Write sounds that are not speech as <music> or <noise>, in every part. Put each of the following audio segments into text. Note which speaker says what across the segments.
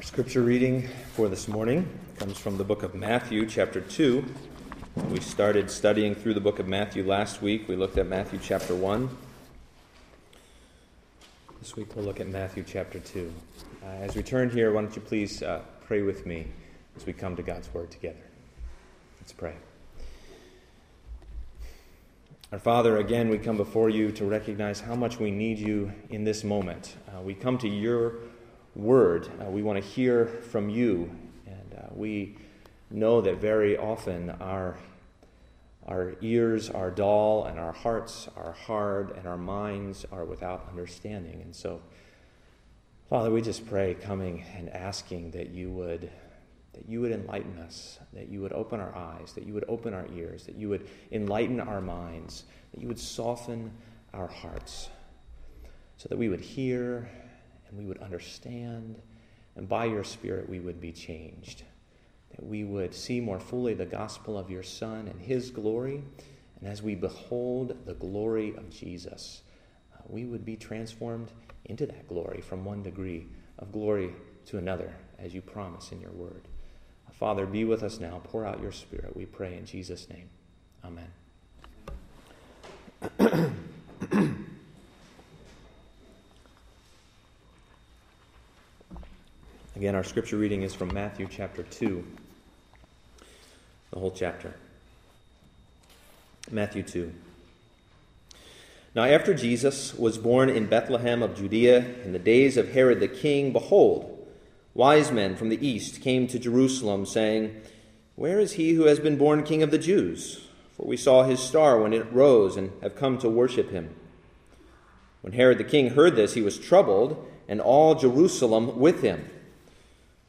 Speaker 1: Our scripture reading for this morning comes from the book of Matthew, chapter 2. We started studying through the book of Matthew last week. We looked at Matthew chapter 1. This week we'll look at Matthew chapter 2. Uh, as we turn here, why don't you please uh, pray with me as we come to God's word together? Let's pray. Our Father, again, we come before you to recognize how much we need you in this moment. Uh, we come to your word. Uh, we want to hear from you. And uh, we know that very often our, our ears are dull and our hearts are hard and our minds are without understanding. And so, Father, we just pray coming and asking that you would that you would enlighten us, that you would open our eyes, that you would open our ears, that you would enlighten our minds, that you would soften our hearts, so that we would hear and we would understand, and by your Spirit we would be changed. That we would see more fully the gospel of your Son and his glory, and as we behold the glory of Jesus, uh, we would be transformed into that glory from one degree of glory to another, as you promise in your word. Uh, Father, be with us now. Pour out your Spirit, we pray in Jesus' name. Amen. <clears throat> Again, our scripture reading is from Matthew chapter 2, the whole chapter. Matthew 2. Now, after Jesus was born in Bethlehem of Judea in the days of Herod the king, behold, wise men from the east came to Jerusalem, saying, Where is he who has been born king of the Jews? For we saw his star when it rose and have come to worship him. When Herod the king heard this, he was troubled, and all Jerusalem with him.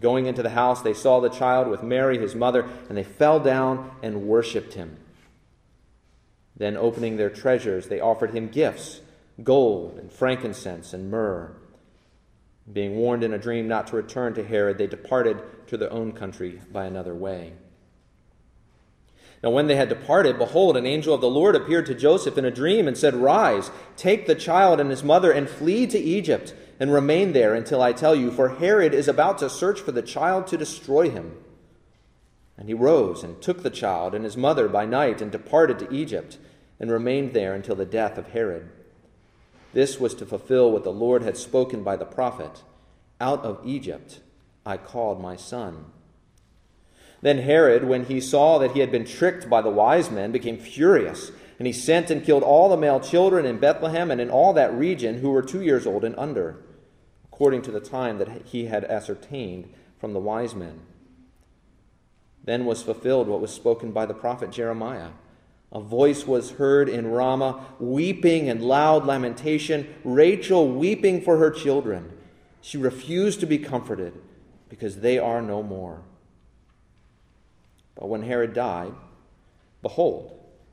Speaker 1: Going into the house, they saw the child with Mary, his mother, and they fell down and worshipped him. Then, opening their treasures, they offered him gifts gold and frankincense and myrrh. Being warned in a dream not to return to Herod, they departed to their own country by another way. Now, when they had departed, behold, an angel of the Lord appeared to Joseph in a dream and said, Rise, take the child and his mother, and flee to Egypt and remain there until I tell you, for Herod is about to search for the child to destroy him. And he rose and took the child and his mother by night and departed to Egypt and remained there until the death of Herod. This was to fulfill what the Lord had spoken by the prophet Out of Egypt I called my son. Then Herod, when he saw that he had been tricked by the wise men, became furious and he sent and killed all the male children in Bethlehem and in all that region who were two years old and under, according to the time that he had ascertained from the wise men. Then was fulfilled what was spoken by the prophet Jeremiah. A voice was heard in Ramah, weeping and loud lamentation, Rachel weeping for her children. She refused to be comforted because they are no more. But when Herod died, behold,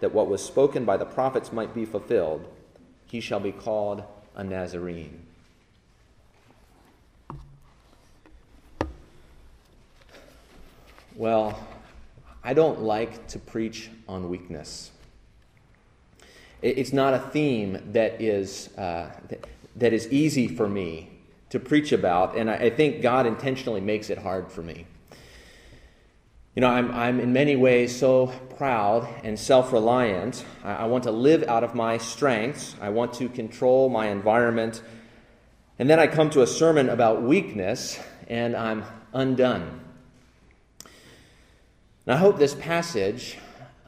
Speaker 1: that what was spoken by the prophets might be fulfilled, he shall be called a Nazarene. Well, I don't like to preach on weakness. It's not a theme that is, uh, that is easy for me to preach about, and I think God intentionally makes it hard for me. You know, I'm, I'm in many ways so proud and self reliant. I, I want to live out of my strengths, I want to control my environment. And then I come to a sermon about weakness, and I'm undone. And I hope this passage,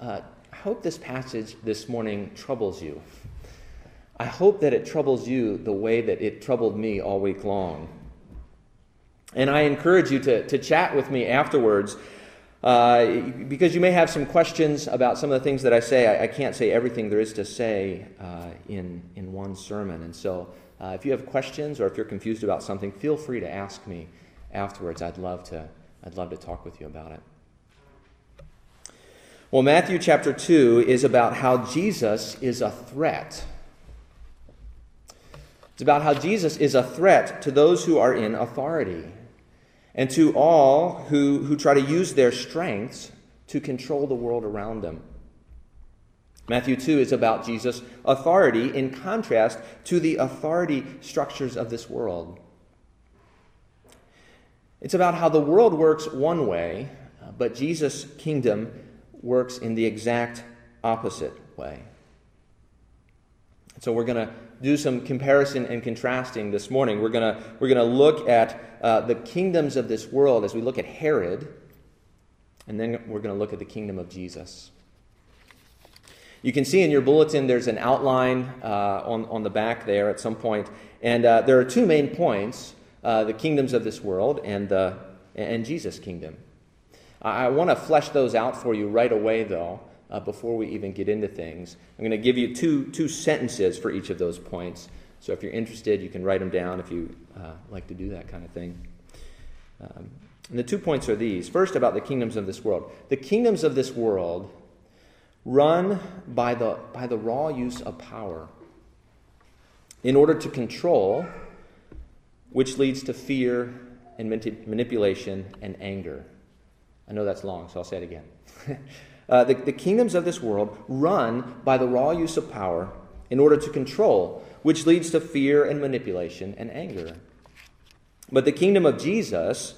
Speaker 1: uh, I hope this passage this morning troubles you. I hope that it troubles you the way that it troubled me all week long. And I encourage you to, to chat with me afterwards uh, because you may have some questions about some of the things that I say. I, I can't say everything there is to say uh, in, in one sermon. And so, uh, if you have questions or if you're confused about something, feel free to ask me afterwards. I'd love to, I'd love to talk with you about it. Well, Matthew chapter 2 is about how Jesus is a threat. It's about how Jesus is a threat to those who are in authority and to all who, who try to use their strengths to control the world around them. Matthew 2 is about Jesus' authority in contrast to the authority structures of this world. It's about how the world works one way, but Jesus' kingdom works in the exact opposite way. So we're going to do some comparison and contrasting this morning. We're going to we're going to look at uh, the kingdoms of this world as we look at Herod, and then we're going to look at the kingdom of Jesus. You can see in your bulletin there's an outline uh, on, on the back there at some point, and uh, there are two main points uh, the kingdoms of this world and, the, and Jesus' kingdom. I, I want to flesh those out for you right away, though uh, before we even get into things. I'm going to give you two, two sentences for each of those points. So if you're interested, you can write them down if you uh, like to do that kind of thing. Um, and the two points are these. First, about the kingdoms of this world. The kingdoms of this world run by the, by the raw use of power in order to control, which leads to fear and manipulation and anger. I know that's long, so I'll say it again. <laughs> Uh, the, the kingdoms of this world run by the raw use of power in order to control, which leads to fear and manipulation and anger. But the kingdom of Jesus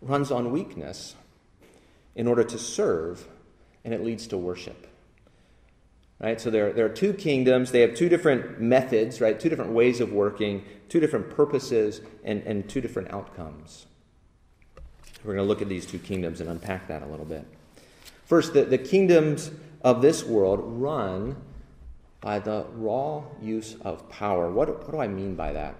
Speaker 1: runs on weakness in order to serve, and it leads to worship. Right? So there, there are two kingdoms. They have two different methods, right? Two different ways of working, two different purposes, and, and two different outcomes. We're going to look at these two kingdoms and unpack that a little bit. First, the, the kingdoms of this world run by the raw use of power. What, what do I mean by that?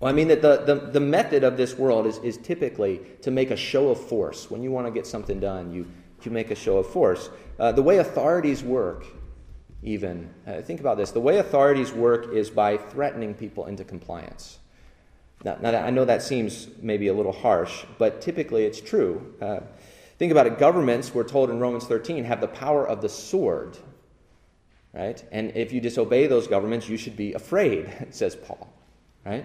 Speaker 1: Well, I mean that the, the, the method of this world is, is typically to make a show of force. When you want to get something done, you, you make a show of force. Uh, the way authorities work, even, uh, think about this the way authorities work is by threatening people into compliance. Now, now, I know that seems maybe a little harsh, but typically it's true. Uh, Think about it. Governments, we're told in Romans 13, have the power of the sword. Right? And if you disobey those governments, you should be afraid, <laughs> says Paul. Right?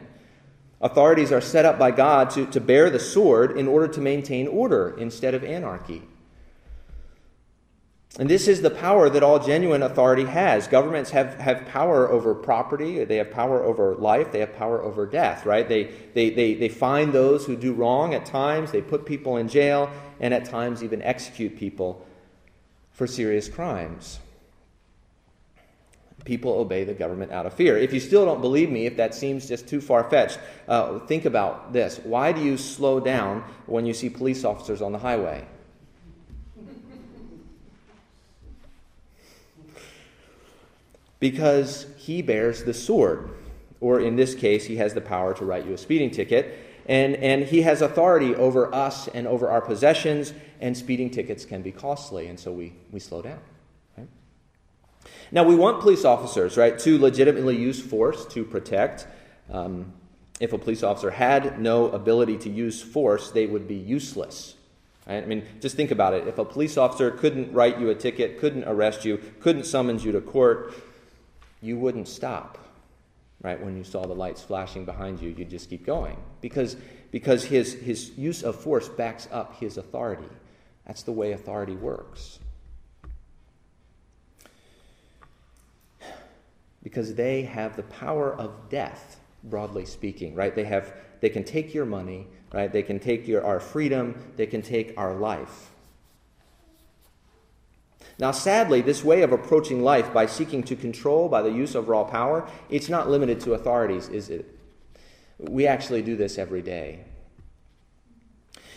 Speaker 1: Authorities are set up by God to, to bear the sword in order to maintain order instead of anarchy. And this is the power that all genuine authority has. Governments have, have power over property, they have power over life, they have power over death, right? They, they, they, they find those who do wrong at times, they put people in jail, and at times even execute people for serious crimes. People obey the government out of fear. If you still don't believe me, if that seems just too far fetched, uh, think about this. Why do you slow down when you see police officers on the highway? because he bears the sword. Or in this case, he has the power to write you a speeding ticket. And, and he has authority over us and over our possessions, and speeding tickets can be costly, and so we, we slow down. Now, we want police officers, right, to legitimately use force to protect. Um, if a police officer had no ability to use force, they would be useless. Right? I mean, just think about it. If a police officer couldn't write you a ticket, couldn't arrest you, couldn't summons you to court, you wouldn't stop, right? When you saw the lights flashing behind you, you'd just keep going because, because his, his use of force backs up his authority. That's the way authority works. Because they have the power of death, broadly speaking, right? They, have, they can take your money, right? They can take your, our freedom, they can take our life. Now, sadly, this way of approaching life by seeking to control by the use of raw power, it's not limited to authorities, is it? We actually do this every day.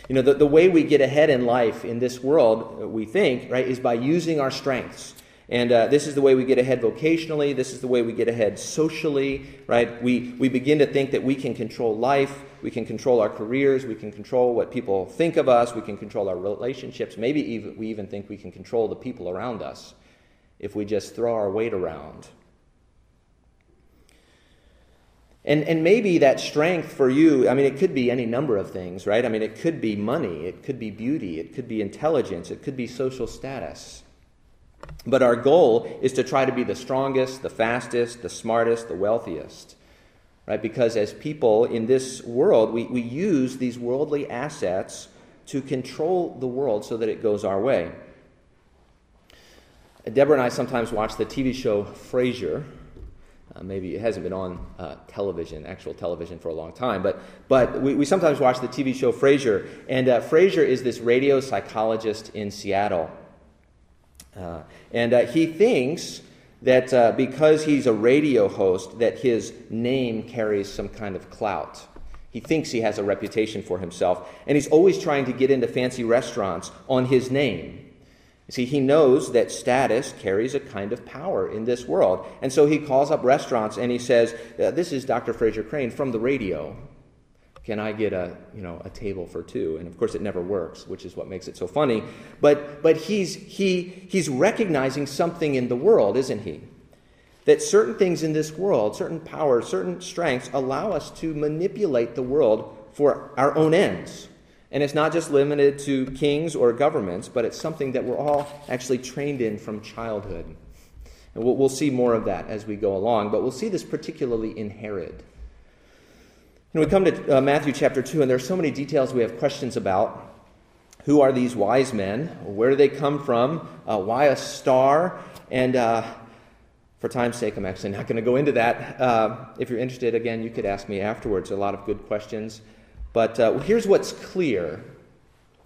Speaker 1: You know, the, the way we get ahead in life in this world, we think, right, is by using our strengths. And uh, this is the way we get ahead vocationally. This is the way we get ahead socially, right? We, we begin to think that we can control life. We can control our careers. We can control what people think of us. We can control our relationships. Maybe even, we even think we can control the people around us if we just throw our weight around. And, and maybe that strength for you, I mean, it could be any number of things, right? I mean, it could be money, it could be beauty, it could be intelligence, it could be social status. But our goal is to try to be the strongest, the fastest, the smartest, the wealthiest. Right? Because as people in this world, we, we use these worldly assets to control the world so that it goes our way. Deborah and I sometimes watch the TV show Frasier. Uh, maybe it hasn't been on uh, television, actual television, for a long time, but, but we, we sometimes watch the TV show Frasier. And uh, Frasier is this radio psychologist in Seattle. Uh, and uh, he thinks that uh, because he's a radio host, that his name carries some kind of clout. He thinks he has a reputation for himself, and he's always trying to get into fancy restaurants on his name. You see, he knows that status carries a kind of power in this world. And so he calls up restaurants and he says, This is Dr. Frasier Crane from the radio can I get a, you know, a table for two? And of course it never works, which is what makes it so funny. But, but he's, he, he's recognizing something in the world, isn't he? That certain things in this world, certain powers, certain strengths allow us to manipulate the world for our own ends. And it's not just limited to kings or governments, but it's something that we're all actually trained in from childhood. And we'll, we'll see more of that as we go along, but we'll see this particularly in Herod. And we come to uh, Matthew chapter 2, and there are so many details we have questions about. Who are these wise men? Where do they come from? Uh, why a star? And uh, for time's sake, I'm actually not going to go into that. Uh, if you're interested, again, you could ask me afterwards. A lot of good questions. But uh, here's what's clear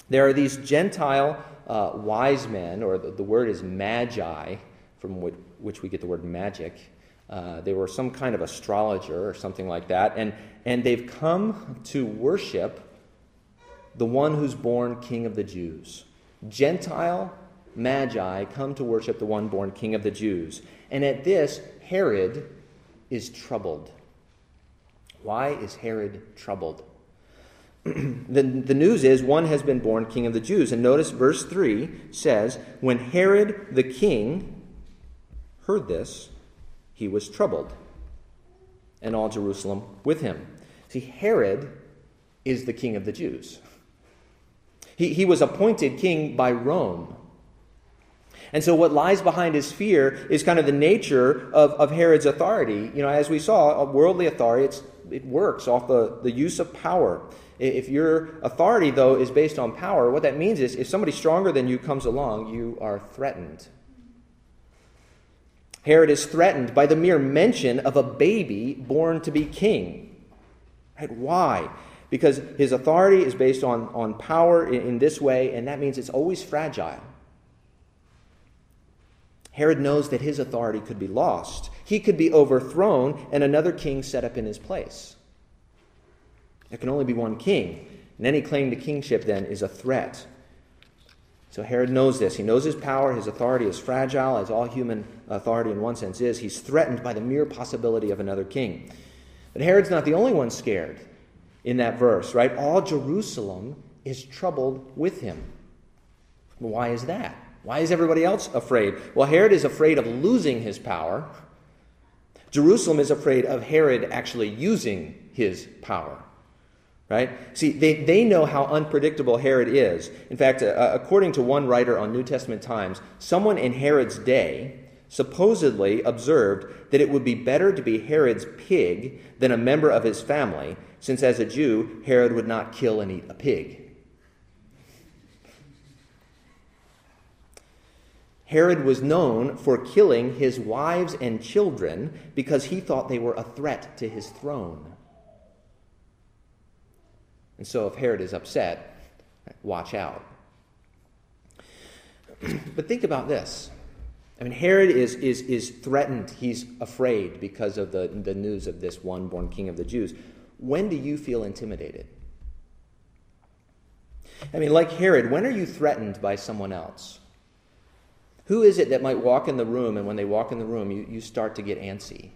Speaker 1: there are these Gentile uh, wise men, or the, the, word is magi, from which, which we get the word magic. Uh, they were some kind of astrologer or something like that, and, and they've come to worship the one who's born King of the Jews. Gentile magi come to worship the one born King of the Jews. And at this, Herod is troubled. Why is Herod troubled? <clears throat> the, the news is one has been born King of the Jews. And notice verse 3 says, When Herod the king heard this, he was troubled, and all Jerusalem with him. See, Herod is the king of the Jews. He, he was appointed king by Rome. And so, what lies behind his fear is kind of the nature of, of Herod's authority. You know, as we saw, a worldly authority, it works off the, the use of power. If your authority, though, is based on power, what that means is if somebody stronger than you comes along, you are threatened. Herod is threatened by the mere mention of a baby born to be king. Right? Why? Because his authority is based on, on power in, in this way, and that means it's always fragile. Herod knows that his authority could be lost. He could be overthrown and another king set up in his place. There can only be one king, and any claim to kingship then is a threat. So Herod knows this. He knows his power, his authority is fragile, as all human authority in one sense is. He's threatened by the mere possibility of another king. But Herod's not the only one scared in that verse, right? All Jerusalem is troubled with him. Why is that? Why is everybody else afraid? Well, Herod is afraid of losing his power. Jerusalem is afraid of Herod actually using his power right? See, they, they know how unpredictable Herod is. In fact, uh, according to one writer on New Testament Times, someone in Herod's day supposedly observed that it would be better to be Herod's pig than a member of his family, since as a Jew, Herod would not kill and eat a pig. Herod was known for killing his wives and children because he thought they were a threat to his throne. And so, if Herod is upset, watch out. <clears throat> but think about this. I mean, Herod is, is, is threatened. He's afraid because of the, the news of this one born king of the Jews. When do you feel intimidated? I mean, like Herod, when are you threatened by someone else? Who is it that might walk in the room, and when they walk in the room, you, you start to get antsy?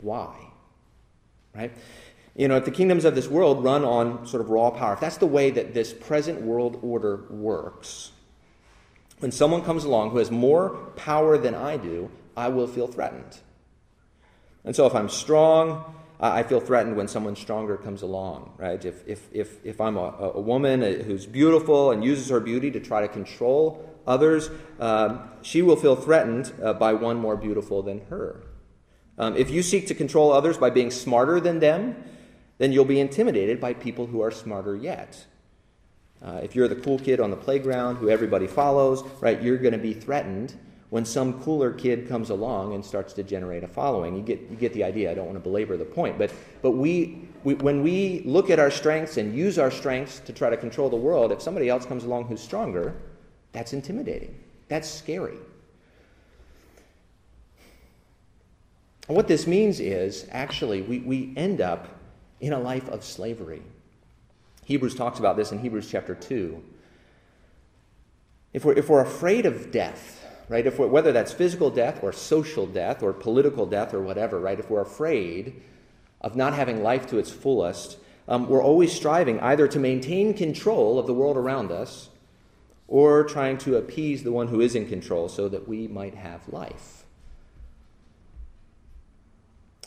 Speaker 1: Why? Right? You know, if the kingdoms of this world run on sort of raw power, if that's the way that this present world order works, when someone comes along who has more power than I do, I will feel threatened. And so if I'm strong, I feel threatened when someone stronger comes along, right? If, if, if, if I'm a, a woman who's beautiful and uses her beauty to try to control others, um, she will feel threatened uh, by one more beautiful than her. Um, if you seek to control others by being smarter than them, then you'll be intimidated by people who are smarter yet. Uh, if you're the cool kid on the playground who everybody follows, right, you're going to be threatened when some cooler kid comes along and starts to generate a following. You get, you get the idea. I don't want to belabor the point. But, but we, we, when we look at our strengths and use our strengths to try to control the world, if somebody else comes along who's stronger, that's intimidating. That's scary. And what this means is actually we, we end up in a life of slavery. Hebrews talks about this in Hebrews chapter 2. If we're, if we're afraid of death, right, if whether that's physical death or social death or political death or whatever, right, if we're afraid of not having life to its fullest, um, we're always striving either to maintain control of the world around us or trying to appease the one who is in control so that we might have life.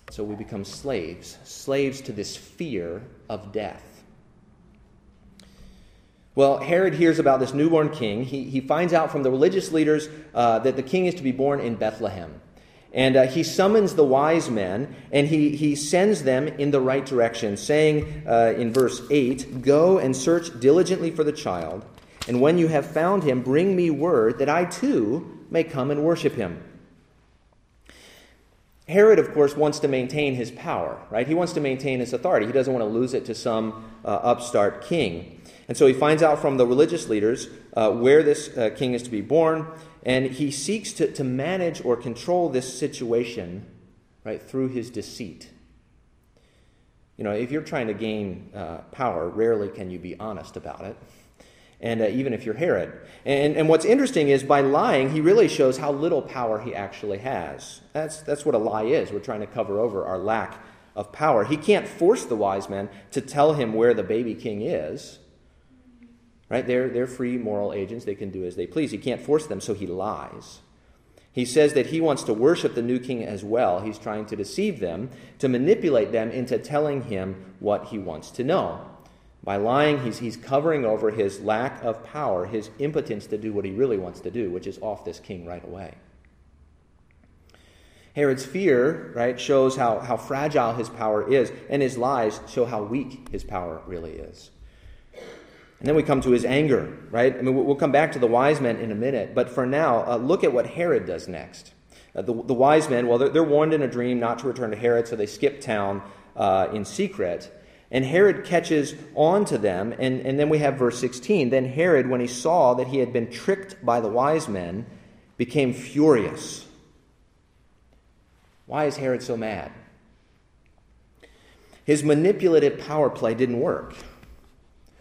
Speaker 1: So we become slaves, slaves to this fear of death. Well, Herod hears about this newborn king. He, he finds out from the religious leaders uh, that the king is to be born in Bethlehem. And uh, he summons the wise men and he, he sends them in the right direction, saying uh, in verse 8 Go and search diligently for the child, and when you have found him, bring me word that I too may come and worship him. Herod, of course, wants to maintain his power, right? He wants to maintain his authority. He doesn't want to lose it to some uh, upstart king. And so he finds out from the religious leaders uh, where this uh, king is to be born, and he seeks to, to manage or control this situation, right, through his deceit. You know, if you're trying to gain uh, power, rarely can you be honest about it and uh, even if you're Herod. And, and what's interesting is by lying, he really shows how little power he actually has. That's, that's what a lie is. We're trying to cover over our lack of power. He can't force the wise men to tell him where the baby king is. Right? They're, they're free moral agents. They can do as they please. He can't force them, so he lies. He says that he wants to worship the new king as well. He's trying to deceive them, to manipulate them into telling him what he wants to know. By lying, he's, he's covering over his lack of power, his impotence to do what he really wants to do, which is off this king right away. Herod's fear, right, shows how, how fragile his power is, and his lies show how weak his power really is. And then we come to his anger, right? I mean, we'll come back to the wise men in a minute, but for now, uh, look at what Herod does next. Uh, the, the wise men, well, they're, they're, warned in a dream not to return to Herod, so they skip town uh, in secret. And Herod catches on to them. And, and then we have verse 16. Then Herod, when he saw that he had been tricked by the wise men, became furious. Why is Herod so mad? His manipulative power play didn't work.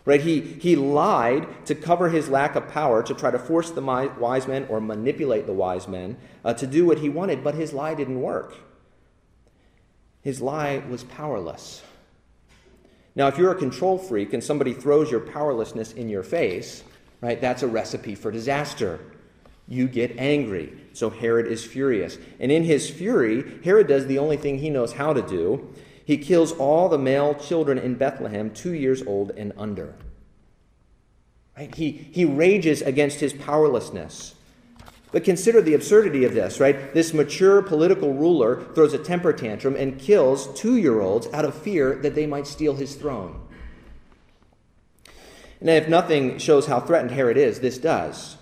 Speaker 1: Right? He, he lied to cover his lack of power, to try to force the wise men or manipulate the wise men uh, to do what he wanted, but his lie didn't work. His lie was powerless. Now, if you're a control freak and somebody throws your powerlessness in your face, right, that's a recipe for disaster. You get angry. So Herod is furious. And in his fury, Herod does the only thing he knows how to do. He kills all the male children in Bethlehem, two years old and under. Right? He, he rages against his powerlessness. But consider the absurdity of this, right? This mature political ruler throws a temper tantrum and kills two year olds out of fear that they might steal his throne. And if nothing shows how threatened Herod is, this does.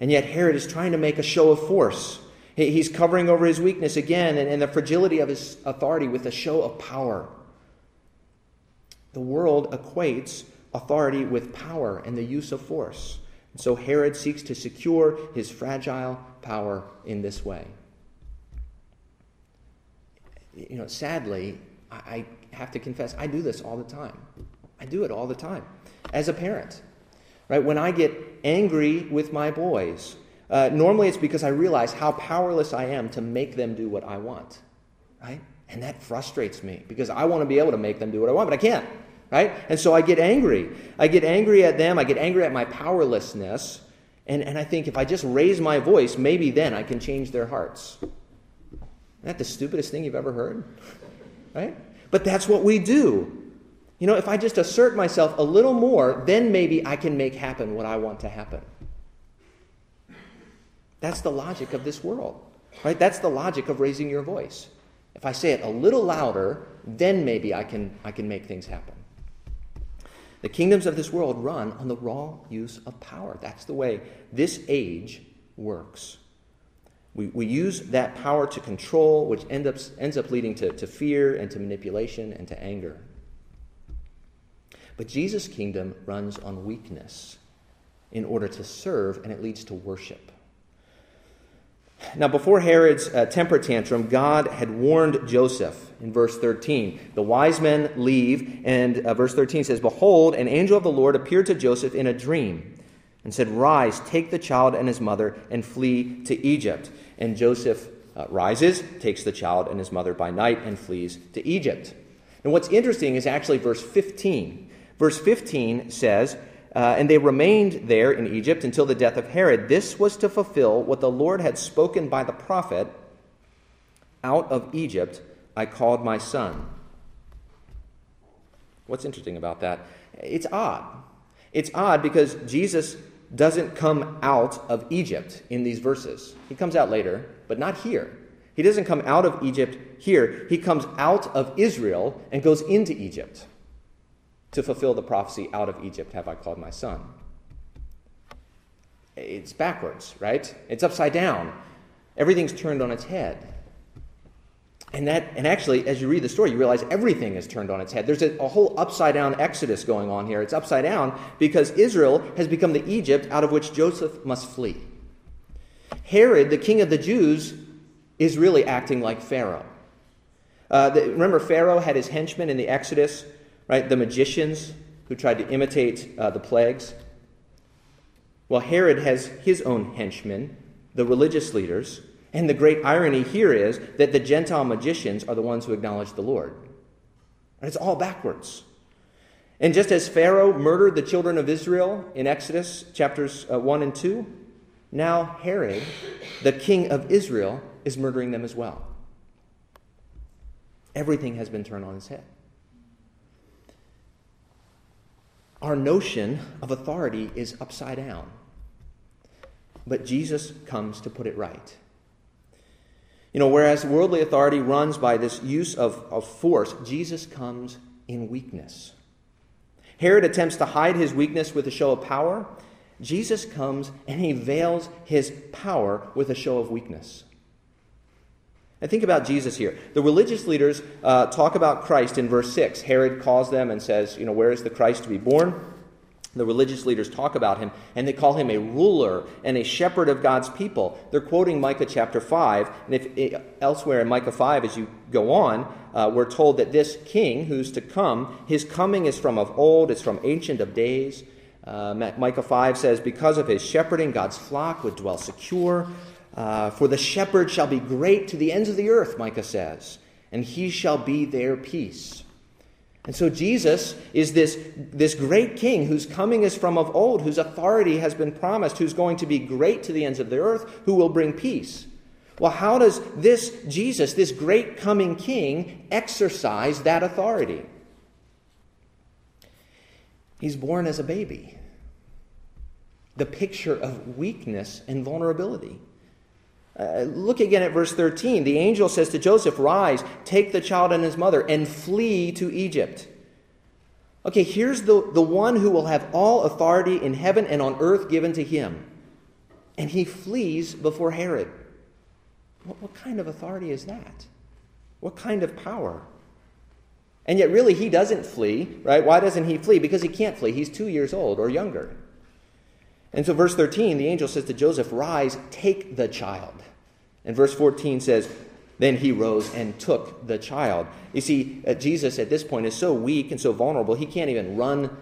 Speaker 1: And yet Herod is trying to make a show of force. He's covering over his weakness again and, and the fragility of his authority with a show of power. The world equates authority with power and the use of force. And so Herod seeks to secure his fragile power in this way. You know, sadly, I have to confess, I do this all the time. I do it all the time as a parent. Right? When I get angry with my boys, uh, normally it's because I realize how powerless I am to make them do what I want. Right? And that frustrates me because I want to be able to make them do what I want, but I can't. Right? And so I get angry. I get angry at them. I get angry at my powerlessness. And, and I think if I just raise my voice, maybe then I can change their hearts. Isn't that the stupidest thing you've ever heard? Right? But that's what we do. You know, if I just assert myself a little more, then maybe I can make happen what I want to happen. That's the logic of this world, right? That's the logic of raising your voice. If I say it a little louder, then maybe I can, I can make things happen. The kingdoms of this world run on the raw use of power. That's the way this age works. We, we use that power to control, which end up, ends up leading to, to fear and to manipulation and to anger. But Jesus' kingdom runs on weakness in order to serve, and it leads to worship. Now, before Herod's uh, temper tantrum, God had warned Joseph in verse 13. The wise men leave, and uh, verse 13 says, Behold, an angel of the Lord appeared to Joseph in a dream and said, Rise, take the child and his mother, and flee to Egypt. And Joseph uh, rises, takes the child and his mother by night, and flees to Egypt. And what's interesting is actually verse 15. Verse 15 says, uh, and they remained there in Egypt until the death of Herod. This was to fulfill what the Lord had spoken by the prophet Out of Egypt I called my son. What's interesting about that? It's odd. It's odd because Jesus doesn't come out of Egypt in these verses. He comes out later, but not here. He doesn't come out of Egypt here. He comes out of Israel and goes into Egypt to fulfill the prophecy, Out of Egypt have I called my son. It's backwards, right? It's upside down. Everything's turned on its head. And that, and actually, as you read the story, you realize everything is turned on its head. There's a, a, whole upside down exodus going on here. It's upside down because Israel has become the Egypt out of which Joseph must flee. Herod, the king of the Jews, is really acting like Pharaoh. Uh, the, remember, Pharaoh had his henchmen in the Exodus right? The magicians who tried to imitate uh, the plagues. Well, Herod has his own henchmen, the religious leaders. And the great irony here is that the Gentile magicians are the ones who acknowledge the Lord. And it's all backwards. And just as Pharaoh murdered the children of Israel in Exodus chapters uh, 1 and 2, now Herod, the king of Israel, is murdering them as well. Everything has been turned on its head. Our notion of authority is upside down. But Jesus comes to put it right. You know, whereas worldly authority runs by this use of, of force, Jesus comes in weakness. Herod attempts to hide his weakness with a show of power. Jesus comes and he veils his power with a show of weakness. And think about Jesus here. The religious leaders uh, talk about Christ in verse 6. Herod calls them and says, You know, where is the Christ to be born? The religious leaders talk about him, and they call him a ruler and a shepherd of God's people. They're quoting Micah chapter 5. And if eh, elsewhere in Micah 5, as you go on, uh, we're told that this king who's to come, his coming is from of old, it's from ancient of days. Uh, Micah 5 says, Because of his shepherding, God's flock would dwell secure. Uh, for the shepherd shall be great to the ends of the earth, Micah says, and he shall be their peace. And so Jesus is this, this great king whose coming is from of old, whose authority has been promised, who's going to be great to the ends of the earth, who will bring peace. Well, how does this Jesus, this great coming king, exercise that authority? He's born as a baby, the picture of weakness and vulnerability. Uh, look again at verse 13. The angel says to Joseph, Rise, take the child and his mother, and flee to Egypt. Okay, here's the, the one who will have all authority in heaven and on earth given to him. and he flees before Herod. What, what kind of authority is that? What kind of power? And yet, really, he doesn't flee, right? Why doesn't he flee? Because he can't flee. He's two years old or younger. And so, verse 13, the angel says to Joseph, Rise, take the child. And verse 14 says, Then he rose and took the child. You see, uh, Jesus at this point is so weak and so vulnerable, he can't even run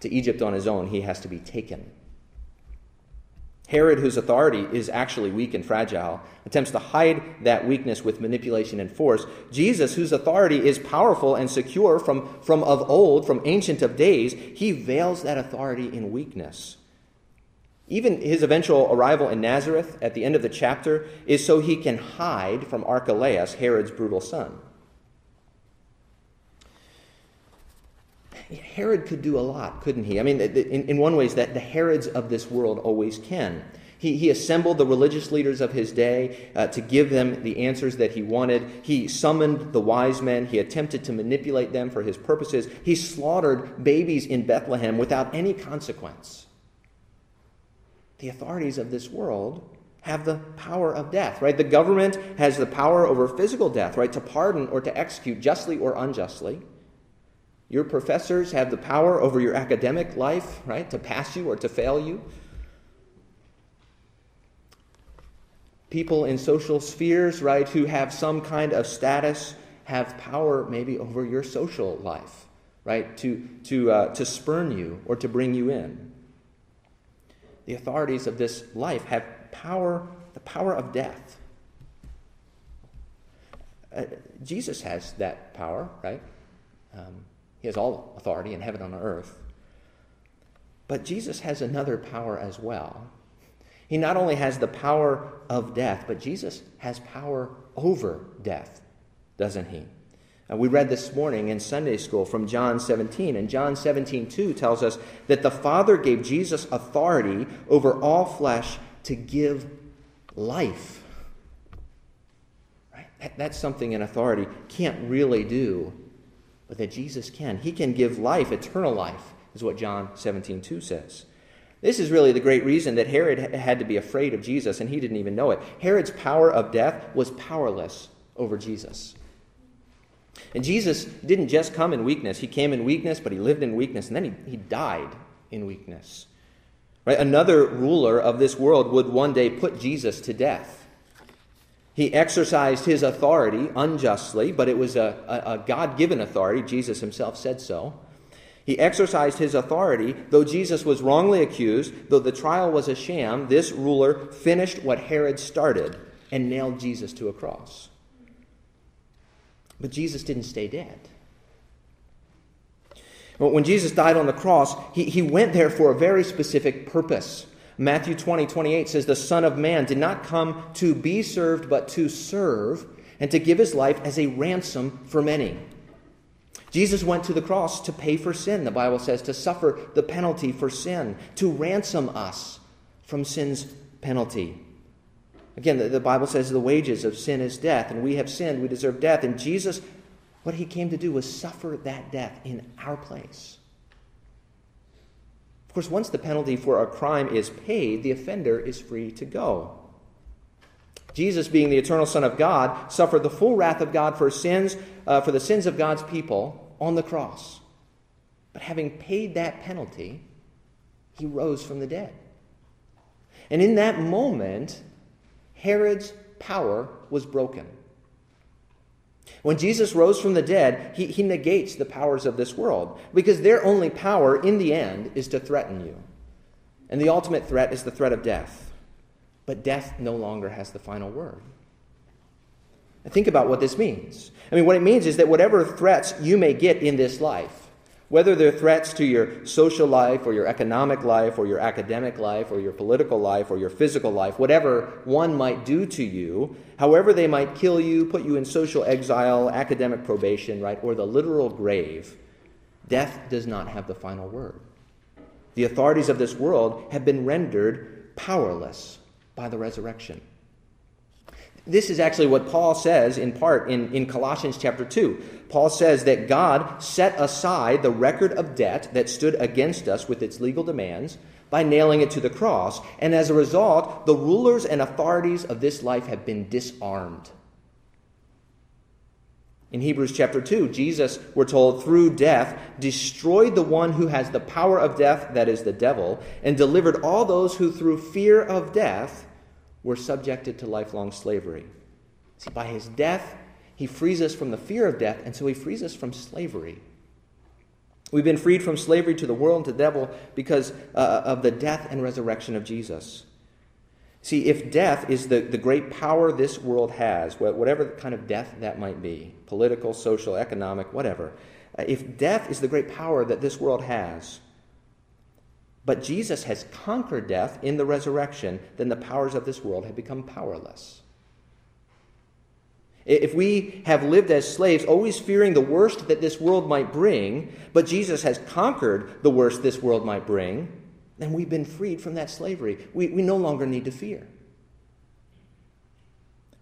Speaker 1: to Egypt on his own. He has to be taken. Herod, whose authority is actually weak and fragile, attempts to hide that weakness with manipulation and force. Jesus, whose authority is powerful and secure from, from of old, from ancient of days, he veils that authority in weakness. Even his eventual arrival in Nazareth at the end of the chapter is so he can hide from Archelaus, Herod's brutal son. Herod could do a lot, couldn't he? I mean, in, one way, that the Herods of this world always can. He, he assembled the religious leaders of his day uh, to give them the answers that he wanted. He summoned the wise men. He attempted to manipulate them for his purposes. He slaughtered babies in Bethlehem without any consequence. The authorities of this world have the power of death, right? The government has the power over physical death, right? To pardon or to execute justly or unjustly. Your professors have the power over your academic life, right? To pass you or to fail you. People in social spheres, right, who have some kind of status have power maybe over your social life, right? To, to, uh, to spurn you or to bring you in. The authorities of this life have power, the power of death. Uh, Jesus has that power, right? Um, he has all authority in heaven and on earth. But Jesus has another power as well. He not only has the power of death, but Jesus has power over death, doesn't he? Uh, we read this morning in Sunday school from John 17, and John 17, 2 tells us that the Father gave Jesus authority over all flesh to give life. Right? That, that's something an authority can't really do but that Jesus can. He can give life, eternal life, is what John 17 2 says. This is really the great reason that Herod had to be afraid of Jesus, and he didn't even know it. Herod's power of death was powerless over Jesus. And Jesus didn't just come in weakness, he came in weakness, but he lived in weakness, and then he, he died in weakness. Right? Another ruler of this world would one day put Jesus to death. He exercised his authority unjustly, but it was a, a, a God given authority. Jesus himself said so. He exercised his authority, though Jesus was wrongly accused, though the trial was a sham, this ruler finished what Herod started and nailed Jesus to a cross. But Jesus didn't stay dead. When Jesus died on the cross, he, he went there for a very specific purpose. Matthew 20, 28 says, The Son of Man did not come to be served, but to serve, and to give his life as a ransom for many. Jesus went to the cross to pay for sin, the Bible says, to suffer the penalty for sin, to ransom us from sin's penalty. Again, the, the Bible says the wages of sin is death, and we have sinned, we deserve death. And Jesus, what he came to do was suffer that death in our place Of course, once the penalty for a crime is paid, the offender is free to go. Jesus, being the eternal Son of God, suffered the full wrath of God for sins, uh, for the sins of God's people on the cross. But having paid that penalty, he rose from the dead. And in that moment, Herod's power was broken. When Jesus rose from the dead, he, he negates the powers of this world because their only power in the end is to threaten you. And the ultimate threat is the threat of death. But death no longer has the final word. think about what this means. I mean, what it means is that whatever threats you may get in this life, whether they're threats to your social life or your economic life or your academic life or your political life or your physical life, whatever one might do to you, however they might kill you, put you in social exile, academic probation, right, or the literal grave, death does not have the final word. The authorities of this world have been rendered powerless by the resurrection. This is actually what Paul says in part in, in Colossians chapter 2. Paul says that God set aside the record of debt that stood against us with its legal demands by nailing it to the cross. And as a result, the rulers and authorities of this life have been disarmed. In Hebrews chapter 2, Jesus, we're told, through death, destroyed the one who has the power of death, that is the devil, and delivered all those who, through fear of death, were subjected to lifelong slavery. See, by his death, he frees us from the fear of death, and so he frees us from slavery. We've been freed from slavery to the world and to the devil because uh, of the death and resurrection of Jesus. See, if death is the, the great power this world has, whatever kind of death that might be political, social, economic, whatever uh, if death is the great power that this world has, but Jesus has conquered death in the resurrection, then the powers of this world have become powerless. If we have lived as slaves, always fearing the worst that this world might bring, but Jesus has conquered the worst this world might bring, then we've been freed from that slavery. We, we no longer need to fear.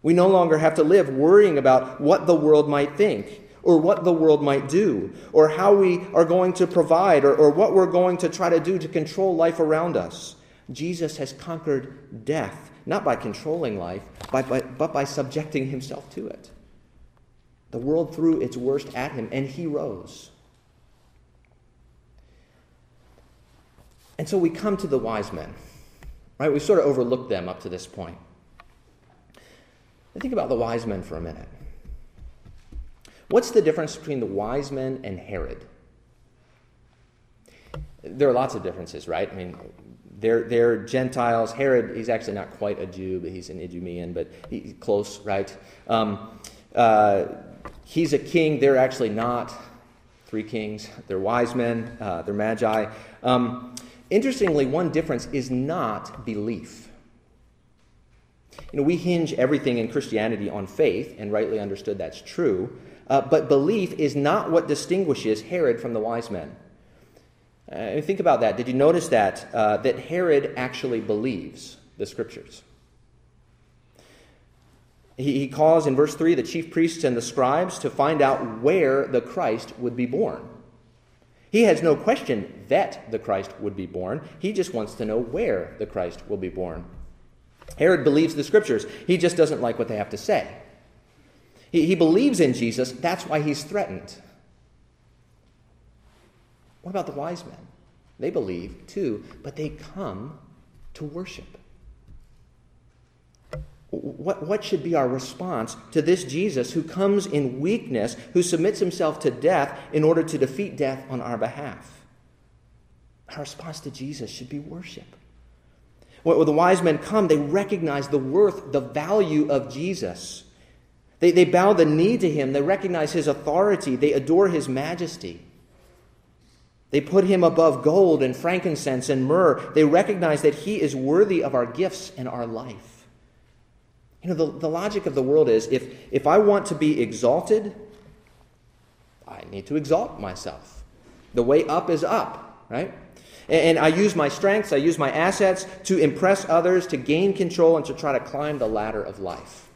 Speaker 1: We no longer have to live worrying about what the world might think, or what the world might do, or how we are going to provide, or, or what we're going to try to do to control life around us. Jesus has conquered death not by controlling life, but by, but by subjecting himself to it. The world threw its worst at him, and he rose. And so we come to the wise men, right? We sort of overlooked them up to this point. think about the wise men for a minute. What's the difference between the wise men and Herod? There are lots of differences, right? I mean, they're, they're Gentiles. Herod, he's actually not quite a Jew, but he's an Idumean, but he's close, right? Um, uh, he's a king. They're actually not three kings. They're wise men, uh, they're magi. Um, interestingly, one difference is not belief. You know, we hinge everything in Christianity on faith, and rightly understood that's true. Uh, but belief is not what distinguishes Herod from the wise men. Uh, think about that. Did you notice that? Uh, that Herod actually believes the scriptures. He, he calls in verse 3 the chief priests and the scribes to find out where the Christ would be born. He has no question that the Christ would be born. He just wants to know where the Christ will be born. Herod believes the scriptures, he just doesn't like what they have to say. He, he believes in Jesus, that's why he's threatened. What about the wise men? They believe too, but they come to worship. What, what should be our response to this Jesus who comes in weakness, who submits himself to death in order to defeat death on our behalf? Our response to Jesus should be worship. When the wise men come, they recognize the worth, the value of Jesus. They, they bow the knee to him, they recognize his authority, they adore his majesty. They put him above gold and frankincense and myrrh. They recognize that he is worthy of our gifts and our life. You know, the, the logic of the world is if, if I want to be exalted, I need to exalt myself. The way up is up, right? And, and I use my strengths, I use my assets to impress others, to gain control, and to try to climb the ladder of life.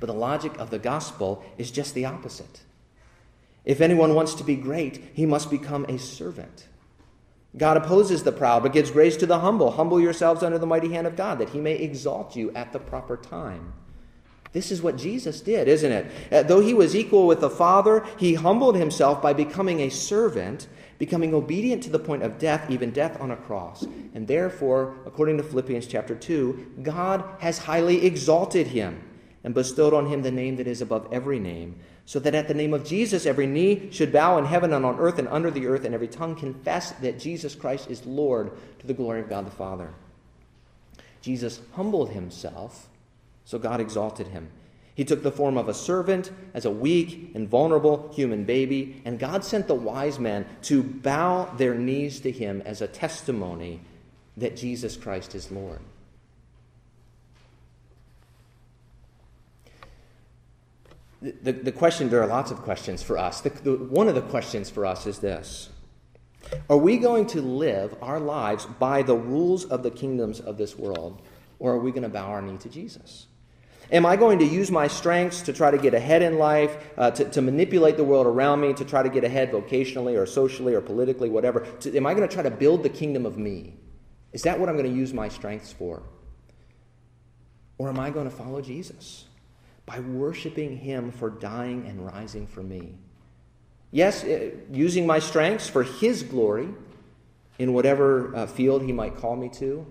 Speaker 1: But the logic of the gospel is just the opposite. If anyone wants to be great, he must become a servant. God opposes the proud, but gives grace to the humble. Humble yourselves under the mighty hand of God, that he may exalt you at the proper time. This is what Jesus did, isn't it? Uh, though he was equal with the Father, he humbled himself by becoming a servant, becoming obedient to the point of death, even death on a cross. And therefore, according to Philippians chapter 2, God has highly exalted him and bestowed on him the name that is above every name so that at the name of Jesus every knee should bow in heaven and on earth and under the earth, and every tongue confess that Jesus Christ is Lord to the glory of God the Father. Jesus humbled himself, so God exalted him. He took the form of a servant as a weak and vulnerable human baby, and God sent the wise men to bow their knees to him as a testimony that Jesus Christ is Lord. The, the question, there are lots of questions for us. The, the, one of the questions for us is this Are we going to live our lives by the rules of the kingdoms of this world, or are we going to bow our knee to Jesus? Am I going to use my strengths to try to get ahead in life, uh, to, to, manipulate the world around me, to try to get ahead vocationally or socially or politically, whatever? To, am I going to try to build the kingdom of me? Is that what I'm going to use my strengths for? Or am I going to follow Jesus by worshiping him for dying and rising for me? Yes, uh, using my strengths for his glory in whatever uh, field he might call me to,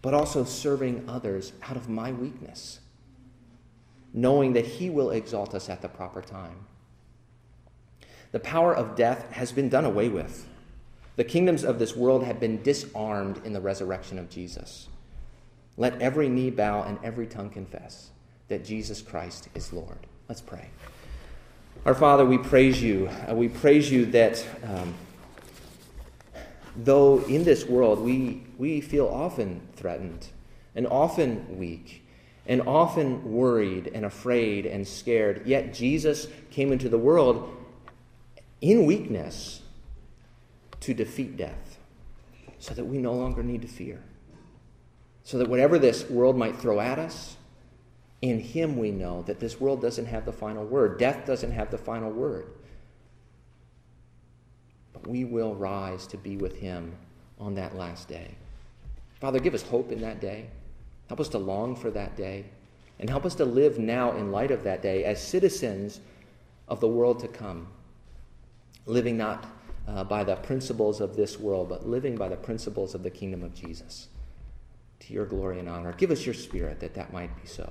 Speaker 1: but also serving others out of my weakness, knowing that he will exalt us at the proper time. The power of death has been done away with. The kingdoms of this world have been disarmed in the resurrection of Jesus. Let every knee bow and every tongue confess that Jesus Christ is Lord. Let's pray. Our Father, we praise you. Uh, we praise you that um, though in this world we, we feel often threatened and often weak and often worried and afraid and scared, yet Jesus came into the world in weakness to defeat death so that we no longer need to fear. So that whatever this world might throw at us, in Him we know that this world doesn't have the final word. Death doesn't have the final word. But we will rise to be with Him on that last day. Father, give us hope in that day. Help us to long for that day. And help us to live now in light of that day as citizens of the world to come, living not uh, by the principles of this world, but living by the principles of the kingdom of Jesus. To your glory and honor. Give us your spirit that that might be so.